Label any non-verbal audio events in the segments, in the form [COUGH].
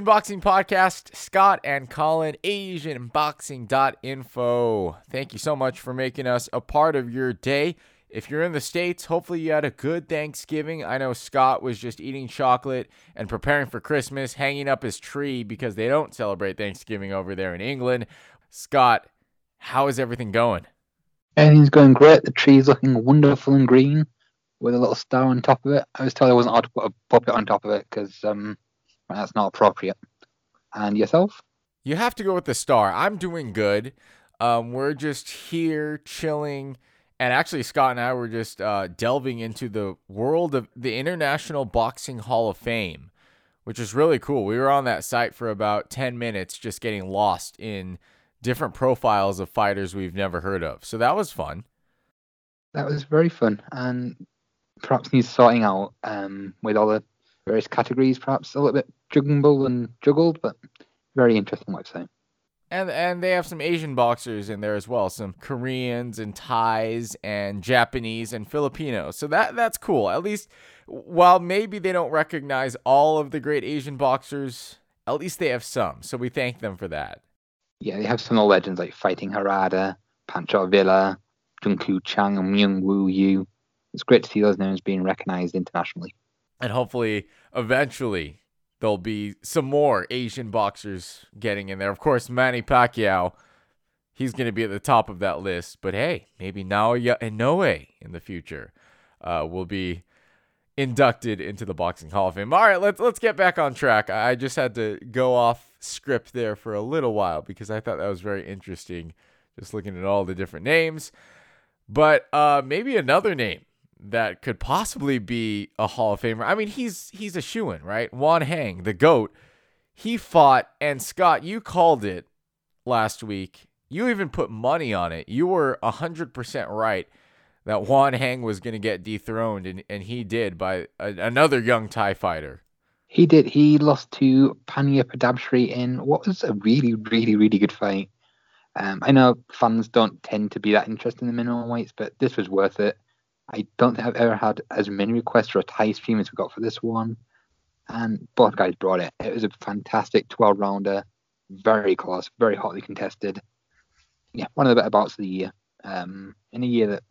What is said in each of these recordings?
Asian Boxing Podcast. Scott and Colin, AsianBoxing.info. Thank you so much for making us a part of your day. If you're in the States, hopefully you had a good Thanksgiving. I know Scott was just eating chocolate and preparing for Christmas, hanging up his tree because they don't celebrate Thanksgiving over there in England. Scott, how is everything going? Everything's going great. The tree's looking wonderful and green with a little star on top of it. I was told I wasn't allowed to put a puppet on top of it because um, that's not appropriate. And yourself? You have to go with the star. I'm doing good. Um, we're just here chilling. And actually, Scott and I were just uh, delving into the world of the International Boxing Hall of Fame, which is really cool. We were on that site for about 10 minutes, just getting lost in different profiles of fighters we've never heard of. So that was fun. That was very fun. And perhaps needs sorting out um, with all the various categories, perhaps a little bit juggled and juggled, but very interesting website. And and they have some Asian boxers in there as well, some Koreans and Thais and Japanese and Filipinos. So that that's cool. At least while maybe they don't recognize all of the great Asian boxers, at least they have some. So we thank them for that. Yeah, they have some of the legends like Fighting Harada, Pancho Villa, Jung-koo Chang, and Myung Woo Yu. It's great to see those names being recognized internationally. And hopefully, eventually, there'll be some more Asian boxers getting in there. Of course, Manny Pacquiao, he's going to be at the top of that list. But hey, maybe Naoya Inoue in the future uh, will be inducted into the Boxing Hall of Fame. All right, let's let's get back on track. I just had to go off script there for a little while because I thought that was very interesting, just looking at all the different names. But uh, maybe another name that could possibly be a Hall of Famer. I mean, he's he's a shoe in, right? Wanheng, the GOAT. He fought, and Scott, you called it last week. You even put money on it. You were 100% right that Wanheng was going to get dethroned, and, and he did by a, another young Thai fighter. He did. He lost to Panya Pradabsri in what was a really, really, really good fight. Um, I know fans don't tend to be that interested in the minimum weights, but this was worth it. I don't think I've ever had as many requests for a Thai stream as we got for this one. And both guys brought it. It was a fantastic 12 rounder, very close, very hotly contested. Yeah, one of the better bouts of the year. Um, in a year that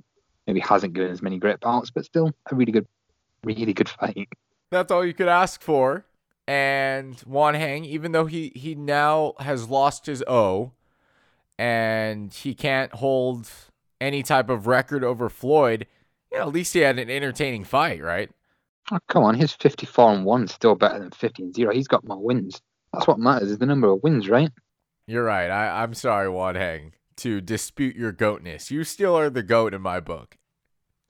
maybe hasn't given as many great bouts, but still a really good, really good fight. That's all you could ask for. And Wanheng, even though he, he now has lost his O and he can't hold any type of record over Floyd, yeah, at least he had an entertaining fight, right? Oh, come on, his 54 and 1 is still better than 50 and 0. He's got more wins. That's what matters, is the number of wins, right? You're right. I, I'm sorry, Wanheng, to dispute your goatness. You still are the goat in my book.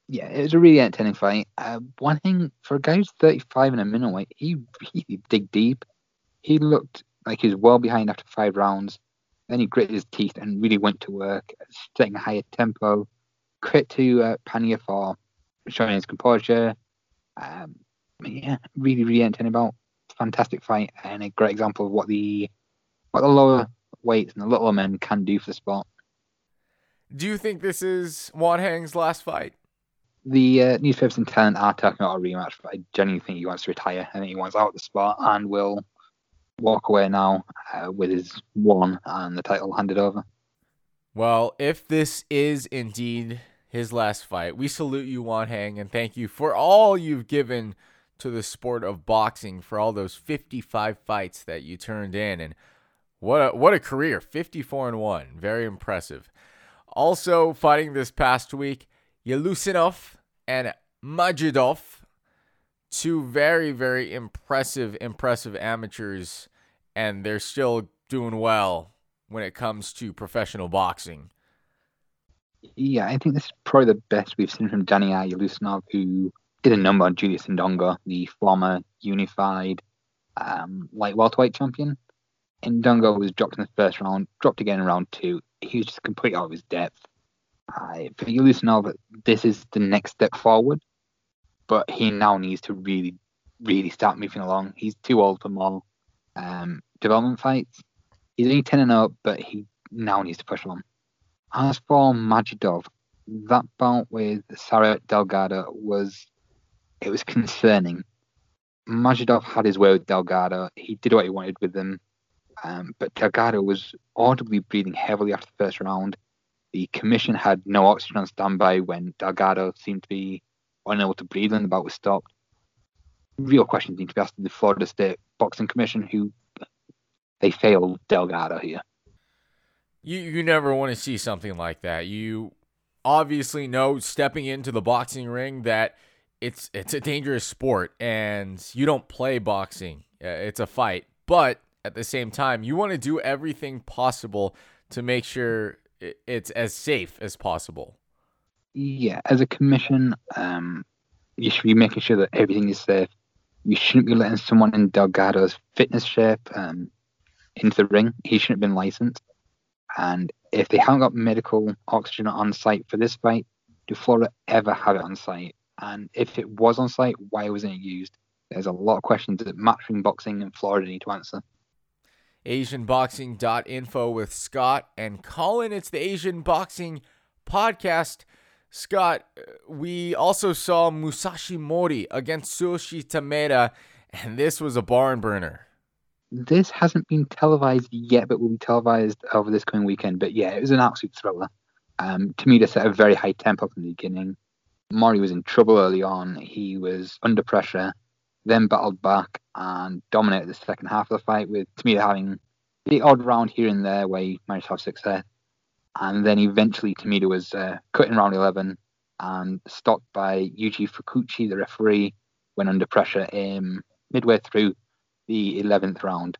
Yeah, it was a really entertaining fight. Uh, one thing, for a guy who's 35 and a middleweight, he really dig deep. He looked like he was well behind after five rounds. Then he gritted his teeth and really went to work, setting a higher tempo credit to uh, Panya for showing his composure. Um, yeah, really, really entertaining about. Fantastic fight and a great example of what the what the lower weights and the littler men can do for the sport. Do you think this is Wanheng's last fight? The uh, newspapers and talent are talking about a rematch, but I genuinely think he wants to retire. I think he wants out of the sport and will walk away now uh, with his one and the title handed over. Well, if this is indeed his last fight, we salute you, Wanheng, and thank you for all you've given to the sport of boxing for all those 55 fights that you turned in. And what a, what a career 54 and 1 very impressive. Also fighting this past week Yeleussinov and Majidov two very very impressive impressive amateurs and they're still doing well when it comes to professional boxing. Yeah, I think this is probably the best we've seen from Daniel Yeleussinov, who did a number on Julius Indongo, the former unified um, light welterweight champion. Indongo was dropped in the first round, dropped again in round two. He was just completely out of his depth. Uh, for Yeleussinov, this is the next step forward, but he now needs to really, really start moving along. He's too old for more um, development fights. He's only 10 and 0, but he now needs to push on. As for Majidov, that bout with Sarah Delgado was it was concerning. Majidov had his way with Delgado. He did what he wanted with them. Um, but Delgado was audibly breathing heavily after the first round. The commission had no oxygen on standby when Delgado seemed to be unable to breathe and the bout was stopped. Real questions need to be asked of the Florida State Boxing Commission, who they failed Delgado here. You you never want to see something like that. You obviously know stepping into the boxing ring that it's it's a dangerous sport and you don't play boxing. Uh, it's a fight, but at the same time, you want to do everything possible to make sure it's as safe as possible. Yeah, as a commission, um, you should be making sure that everything is safe. You shouldn't be letting someone in Delgado's fitness shape um, into the ring. He shouldn't have been licensed. And if they haven't got medical oxygen on site for this fight, do Florida ever have it on site? And if it was on site, why wasn't it used? There's a lot of questions that matching boxing in Florida need to answer. AsianBoxing.info with Scott and Colin. It's the Asian Boxing Podcast. Scott, we also saw Musashi Mori against Tsuyoshi Tameda, and this was a barn burner. This hasn't been televised yet, but will be televised over this coming weekend. But yeah, it was an absolute thriller. Um, Tameda set a very high tempo from the beginning. Mori was in trouble early on. He was under pressure, then battled back and dominated the second half of the fight with Tameda having the odd round here and there where he managed to have success. And then eventually Tameda was uh, cut in round 11 and stopped by Yuji Fukuchi, the referee, when under pressure um, midway through the 11th round.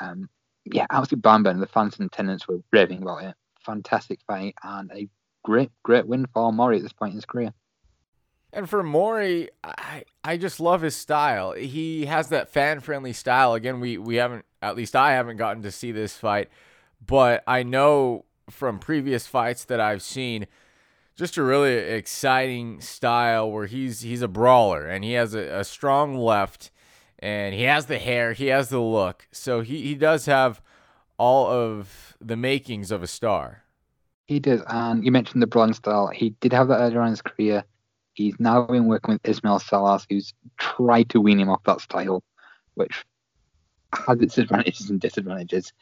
Um, yeah, absolute barn burner. The fans and attendants were raving about it. Fantastic fight and a great, great win for Mori at this point in his career. And for Mori, I I just love his style. He has that fan friendly style. Again, we we haven't at least I haven't gotten to see this fight, but I know from previous fights that I've seen just a really exciting style where he's he's a brawler and he has a, a strong left and he has the hair, he has the look. So he, he does have all of the makings of a star. He does. And you mentioned the bronze style. He did have that earlier in his career. He's now been working with Ismail Salas, who's tried to wean him off that style, which has its advantages and disadvantages.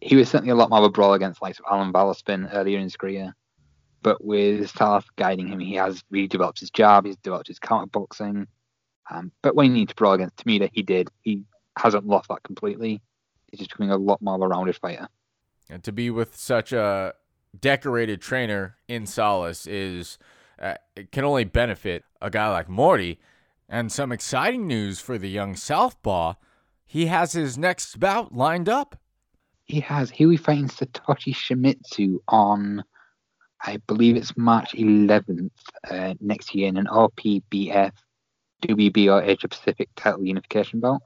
He was certainly a lot more of a brawl against like Alan Valespin earlier in his career. But with Salas guiding him, he has really developed his jab, he's developed his counterboxing, um, but when he needs to brawl against Tameda, he did. He hasn't lost that completely. He's just becoming a lot more of a rounded fighter. And to be with such a decorated trainer in Salas is uh, it can only benefit a guy like Morty. And some exciting news for the young Southpaw. He has his next bout lined up. He has. He'll be fighting Satoshi Shimizu on, I believe it's March 11th uh, next year in an OPBF WBO Asia Pacific title unification belt.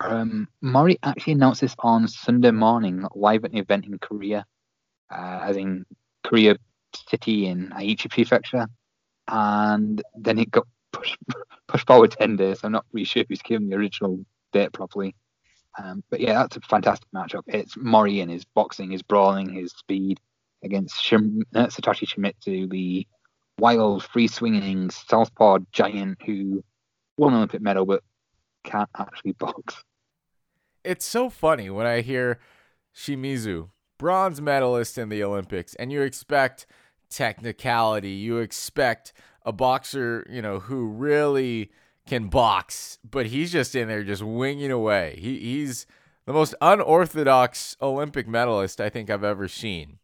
Um, Mori actually announced this on Sunday morning live at an event in Kariya, uh, as in Kariya City in Aichi Prefecture, and then it got pushed, [LAUGHS] pushed forward 10 days. I'm not really sure he's given the original date properly. Um, but yeah, that's a fantastic matchup. It's Mori and his boxing, his brawling, his speed against Shim- uh, Satoshi Shimizu, the wild, free swinging southpaw giant who won an Olympic medal but can't actually box. It's so funny when I hear Shimizu, bronze medalist in the Olympics, and you expect technicality, you expect a boxer, you know, who really can box, but he's just in there just winging away. He, he's the most unorthodox Olympic medalist I think I've ever seen.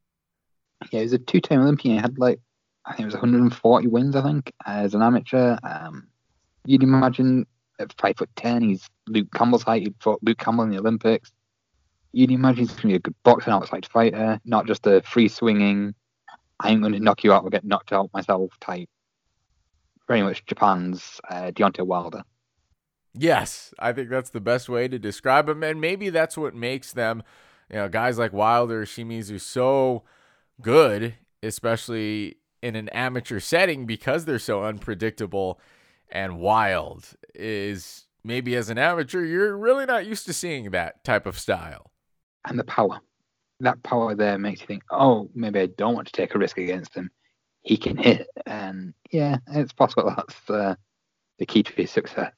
Yeah, he was a two-time Olympian. He had like I think it was 140 wins. I think as an amateur. Um, you'd imagine at five foot ten, he's Luke Campbell's height. He'd fought Luke Campbell in the Olympics. You'd imagine he's going to be a good boxing outside fighter, not just a free swinging, I'm going to knock you out or get knocked out myself type. Very much Japan's uh, Deontay Wilder. Yes, I think that's the best way to describe him, and maybe that's what makes them, you know, guys like Wilder, Shimizu, so good, especially in an amateur setting because they're so unpredictable and wild is maybe as an amateur you're really not used to seeing that type of style. And the power. That power there makes you think oh maybe i don't want to take a risk against him. He can hit. And yeah it's possible. [LAUGHS] That's uh, the key to his success.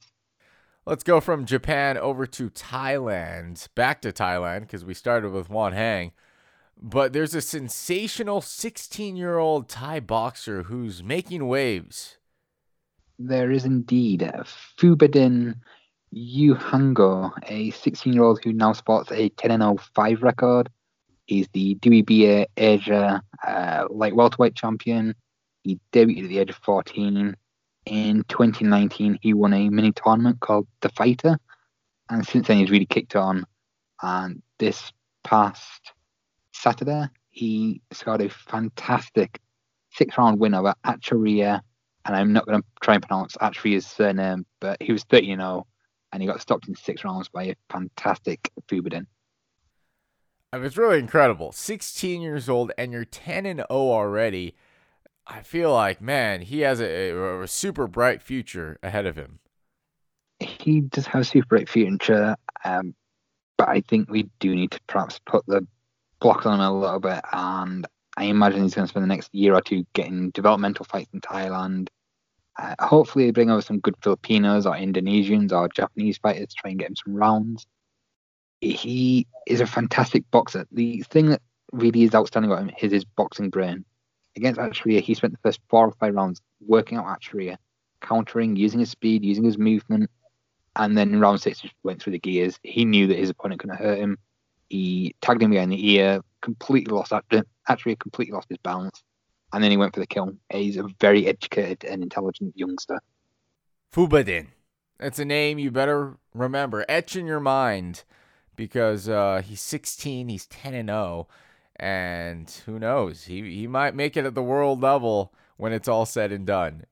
Let's go from Japan over to Thailand, back to Thailand because we started with Wanheng. But there's a sensational 16 year old Thai boxer who's making waves. There is indeed Phubidin Yuhango, a 16 year old who now sports a 10 0 5 record. He's the WBA Asia uh, light welterweight champion. He debuted at the age of 14 in 2019, he won a mini tournament called The Fighter, and since then he's really kicked on. And this past Saturday, he scored a fantastic six-round win over Acharia, and I'm not going to try and pronounce actually his surname, but he was 30 0, and he got stopped in six rounds by a fantastic Phubidin. I mean, it's really incredible. 16 years old, and you're 10 and 0 already. I feel like, man, he has a, a, a super bright future ahead of him. He does have a super bright future, um, but I think we do need to perhaps put the block on him a little bit. And I imagine he's going to spend the next year or two getting developmental fights in Thailand. Uh, hopefully, bring over some good Filipinos or Indonesians or Japanese fighters to try and get him some rounds. He is a fantastic boxer. The thing that really is outstanding about him is his boxing brain against Acharia, he spent the first four or five rounds working out Acharia, countering, using his speed, using his movement, and then in round six just went through the gears. He knew that his opponent couldn't hurt him. He tagged him behind the ear, completely lost Acharia, completely lost his balance, and then he went for the kill. He's a very educated and intelligent youngster. Phubidin. That's a name you better remember. Etch in your mind because uh, he's 16, he's 10 and 0 and who knows? He he might make it at the world level when it's all said and done.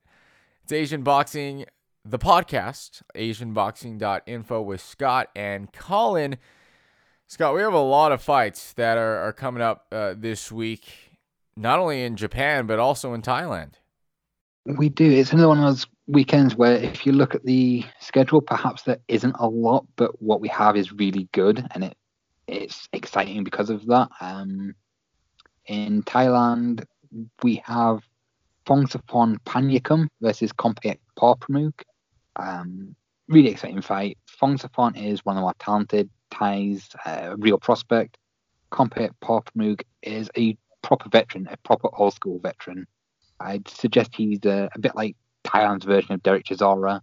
It's Asian Boxing, the podcast, AsianBoxing.info with Scott and Colin. Scott, we have a lot of fights that are, are coming up uh, this week, not only in Japan, but also in Thailand. We do. It's another one of those weekends where if you look at the schedule, perhaps there isn't a lot, but what we have is really good and it it's exciting because of that. Um, in Thailand, we have Phongsaphorn Panyakum versus Kompiat Porpramuk. Um, really exciting fight. Phongsaphorn is one of our talented Thais, uh, real prospect. Kompiat Porpramuk is a proper veteran, a proper old school veteran. I'd suggest he's a, a bit like Thailand's version of Derek Chisora.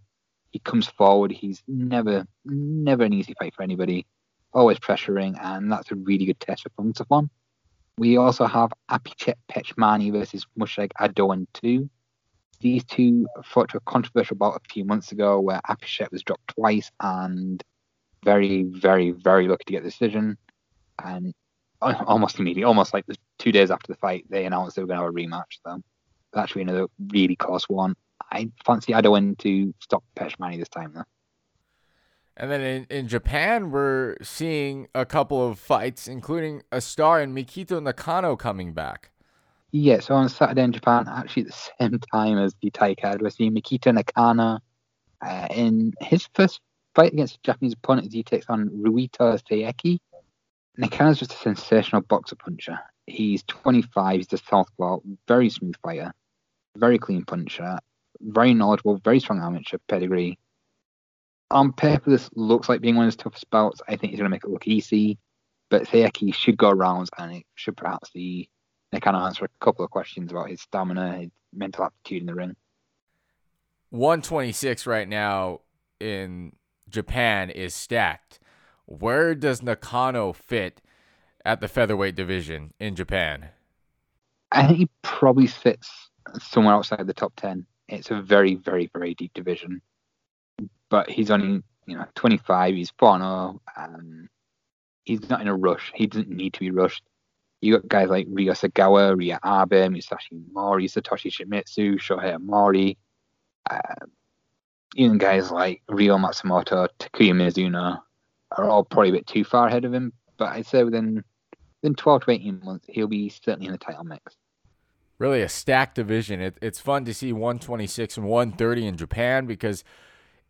He comes forward. He's never, never an easy fight for anybody always pressuring, and that's a really good test for Phongsaphorn. We also have Apichet Petchmanee versus Musheg Adoan 2. These two fought to a controversial bout a few months ago where Apichet was dropped twice and very, very, very lucky to get the decision. And [LAUGHS] almost immediately, almost like the two days after the fight, they announced they were going to have a rematch. So that's really another really close one. I fancy Adoan to stop Petchmanee this time, though. And then in, in Japan, we're seeing a couple of fights, including a star in Mikito Nakano coming back. Yeah, so on Saturday in Japan, actually at the same time as the Thai card, we're seeing Mikito Nakano uh, in his first fight against a Japanese opponent as he takes on Ruito Seiki. Nakano's just a sensational boxer puncher. He's 25, he's a southpaw, very smooth fighter, very clean puncher, very knowledgeable, very strong amateur pedigree on paper, this looks like being one of his toughest bouts. I think he's going to make it look easy, but Seiki should go rounds, and it should perhaps be of answer a couple of questions about his stamina, his mental aptitude in the ring. 126 right now in Japan is stacked. Where does Nakano fit at the featherweight division in Japan? I think he probably fits somewhere outside the top 10. It's a very, very, very deep division but he's only you know 25. He's 4 0. Um, he's not in a rush. He doesn't need to be rushed. You got guys like Ryo Sagawa, Reiya Abe, Musashi Mori, Satoshi Shimizu, Shohei Mori. Uh, even guys like Ryo Matsumoto, Takuya Mizuno are all probably a bit too far ahead of him. But I'd say within within 12 to 18 months, he'll be certainly in the title mix. Really a stacked division. It, it's fun to see 126 and 130 in Japan because –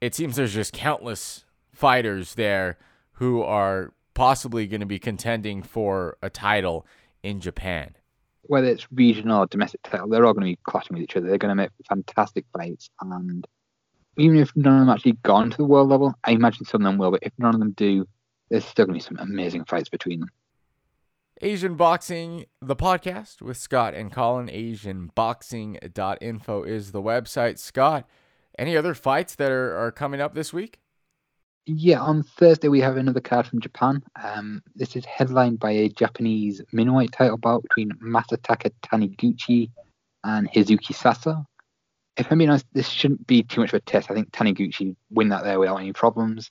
it seems there's just countless fighters there who are possibly going to be contending for a title in Japan. Whether it's regional or domestic title, they're all going to be clashing with each other. They're going to make fantastic fights, and even if none of them actually gone to the world level, I imagine some of them will. But if none of them do, there's still gonna be some amazing fights between them. Asian Boxing, the podcast with Scott and Colin. AsianBoxing.info is the website. Scott, any other fights that are, are coming up this week? Yeah, on Thursday we have another card from Japan. Um, this is headlined by a Japanese middleweight title bout between Masataka Taniguchi and Hizuki Sato. If I'm being honest, this shouldn't be too much of a test. I think Taniguchi win that there without any problems.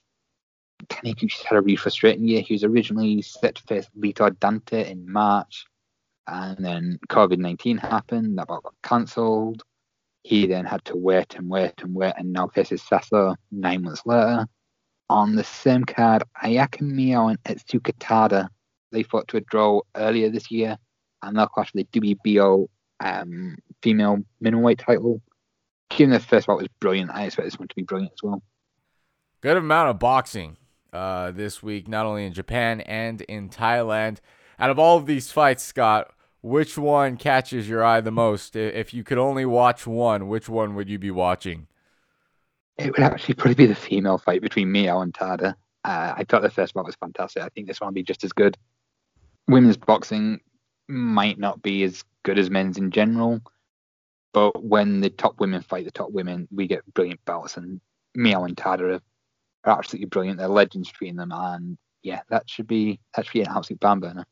Taniguchi's had a really frustrating year. He was originally set to face Vitor Dante in March, and then COVID 19 happened. That bout got cancelled. He then had to wait and wait and wait, and now faces Sato nine months later. On the same card, Ayaka Miyao and Etsuko Tada, they fought to a draw earlier this year, and they'll clash for the WBO um, female middleweight title. Given the first bout was brilliant, I expect this one to be brilliant as well. Good amount of boxing uh, this week, not only in Japan and in Thailand. Out of all of these fights, Scott, which one catches your eye the most? If you could only watch one, which one would you be watching? It would actually probably be the female fight between Miyao and Tada. Uh, I thought the first one was fantastic. I think this one will be just as good. Women's boxing might not be as good as men's in general, but when the top women fight the top women, we get brilliant bouts. And Miyao and Tada are, absolutely brilliant. They're legends between them, and yeah, that should be that should be an absolute barn burner.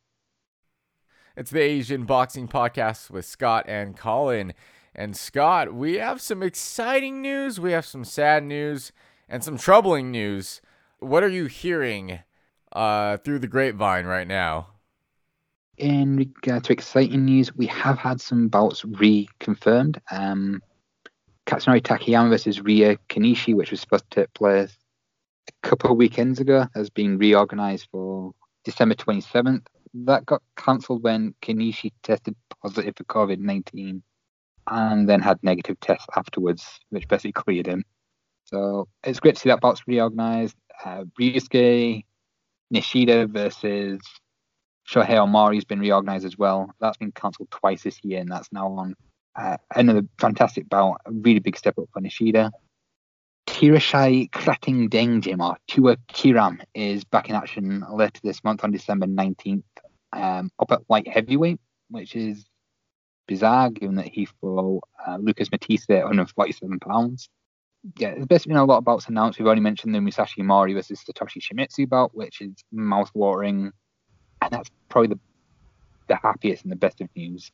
It's the Asian Boxing Podcast with Scott and Colin. And Scott, we have some exciting news, we have some sad news, and some troubling news. What are you hearing uh, through the grapevine right now? In regard to exciting news, we have had some bouts reconfirmed. Um, Katsunari Takayama versus Ryo Kenishi, which was supposed to take place a couple of weekends ago, has been reorganized for December 27th. That got cancelled when Kenishi tested positive for COVID 19 and then had negative tests afterwards, which basically cleared him. So it's great to see that bout's reorganized. Uh, Ryusuke Nishida versus Shohei Omori's been reorganized as well. That's been cancelled twice this year, and that's now on. Uh, another fantastic bout, a really big step up for Nishida. Tirashai Krating Dengjim, or Tewa Kiram, is back in action later this month on December 19th, um, up at light heavyweight, which is bizarre given that he fought uh, Lucas Matthysse at 147 pounds. Yeah, there's basically been a lot of bouts announced. We've already mentioned the Musashi Mori versus Satoshi Shimizu bout, which is mouth-watering and that's probably the the happiest and the best of news.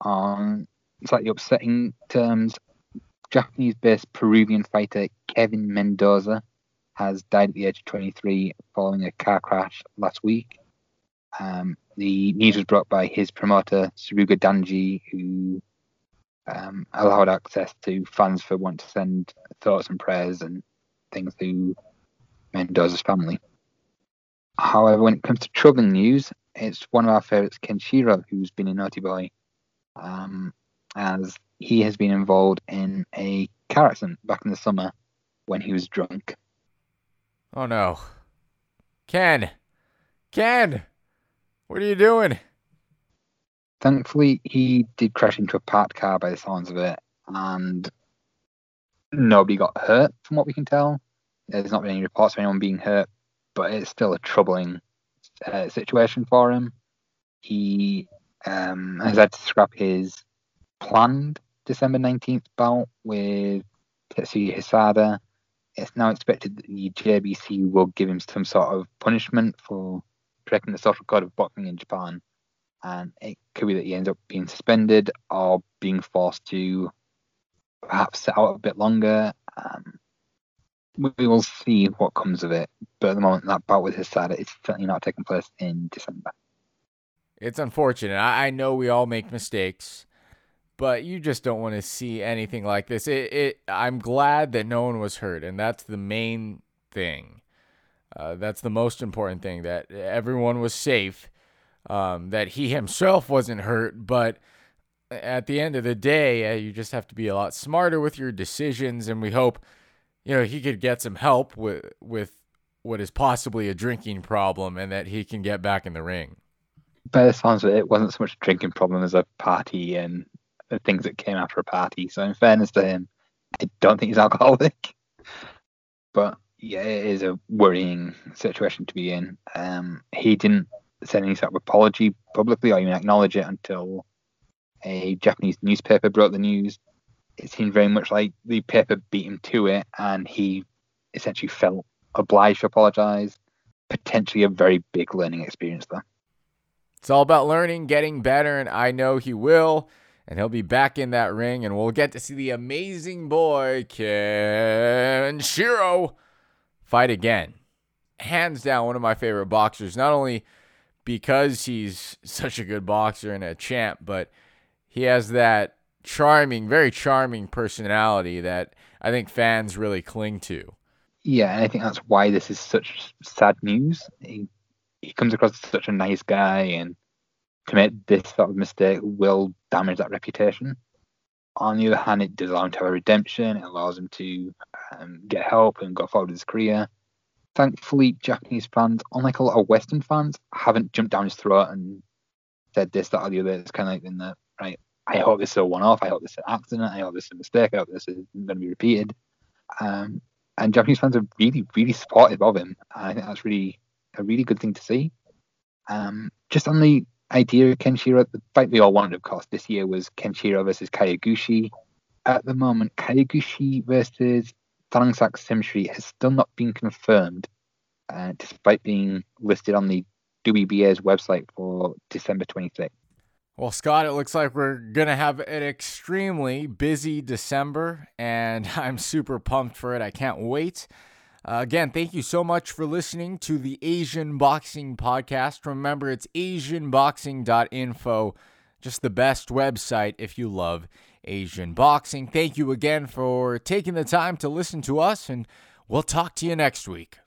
On slightly upsetting terms, Japanese-based Peruvian fighter Kevin Mendoza has died at the age of 23 following a car crash last week. Um, the news was brought by his promoter Suruga Danji, who um, allowed access to fans for want to send thoughts and prayers and things to Mendoza's family. However, when it comes to troubling news, it's one of our favourites, Kenshiro, who's been a naughty boy, um, as he has been involved in a car accident back in the summer when he was drunk. Oh no. Ken! Ken! What are you doing? Thankfully, he did crash into a parked car by the sounds of it, and nobody got hurt from what we can tell. There's not been any reports of anyone being hurt, but it's still a troubling uh, situation for him. He um, has had to scrap his planned December 19th bout with Tetsuya Hisada. It's now expected that the JBC will give him some sort of punishment for breaking the social code of boxing in Japan. And it could be that he ends up being suspended or being forced to perhaps sit out a bit longer. Um, we will see what comes of it. But at the moment, that bout with Hisada is certainly not taking place in December. It's unfortunate. I, know we all make mistakes, but you just don't want to see anything like this. It, it. I'm glad that no one was hurt, and that's the main thing. Uh, that's the most important thing that everyone was safe, um, that he himself wasn't hurt. But at the end of the day, uh, you just have to be a lot smarter with your decisions, and we hope you know, he could get some help with with what is possibly a drinking problem and that he can get back in the ring. By the sounds of it, it wasn't so much a drinking problem as a party and the things that came after a party. So in fairness to him, I don't think he's [LAUGHS] alcoholic. But yeah, it is a worrying situation to be in. Um, he didn't send any sort of apology publicly or even acknowledge it until a Japanese newspaper broke the news. It seemed very much like the paper beat him to it, and he essentially felt obliged to apologize. Potentially a very big learning experience there. It's all about learning, getting better, and I know he will. And he'll be back in that ring, and we'll get to see the amazing boy, Kenshiro, fight again. Hands down, one of my favorite boxers, not only because he's such a good boxer and a champ, but he has that charming, very charming personality that I think fans really cling to. Yeah, and I think that's why this is such sad news. He, he comes across as such a nice guy, and commit this sort of mistake will damage that reputation. On the other hand, it does allow him to have a redemption. It allows him to um, get help and go forward with his career. Thankfully, Japanese fans, unlike a lot of Western fans, haven't jumped down his throat and said this, that, or the other. It's kind of like in the right. I hope this is a one-off. I hope this is an accident. I hope this is a mistake. I hope this is going to be repeated. Um, and Japanese fans are really, really supportive of him. I think that's really a really good thing to see. Um, just on the idea of Kenshiro. The fight we all wanted, of course, this year was Kenshiro versus Kyoguchi. At the moment, Kyoguchi versus Thanangsat Simshri has still not been confirmed, uh, despite being listed on the WBA's website for December 26th. Well, Scott, it looks like we're going to have an extremely busy December, and [LAUGHS] I'm super pumped for it. I can't wait. Uh, again, thank you so much for listening to the Asian Boxing Podcast. Remember, it's asianboxing.info, just the best website if you love Asian boxing. Thank you again for taking the time to listen to us, and we'll talk to you next week.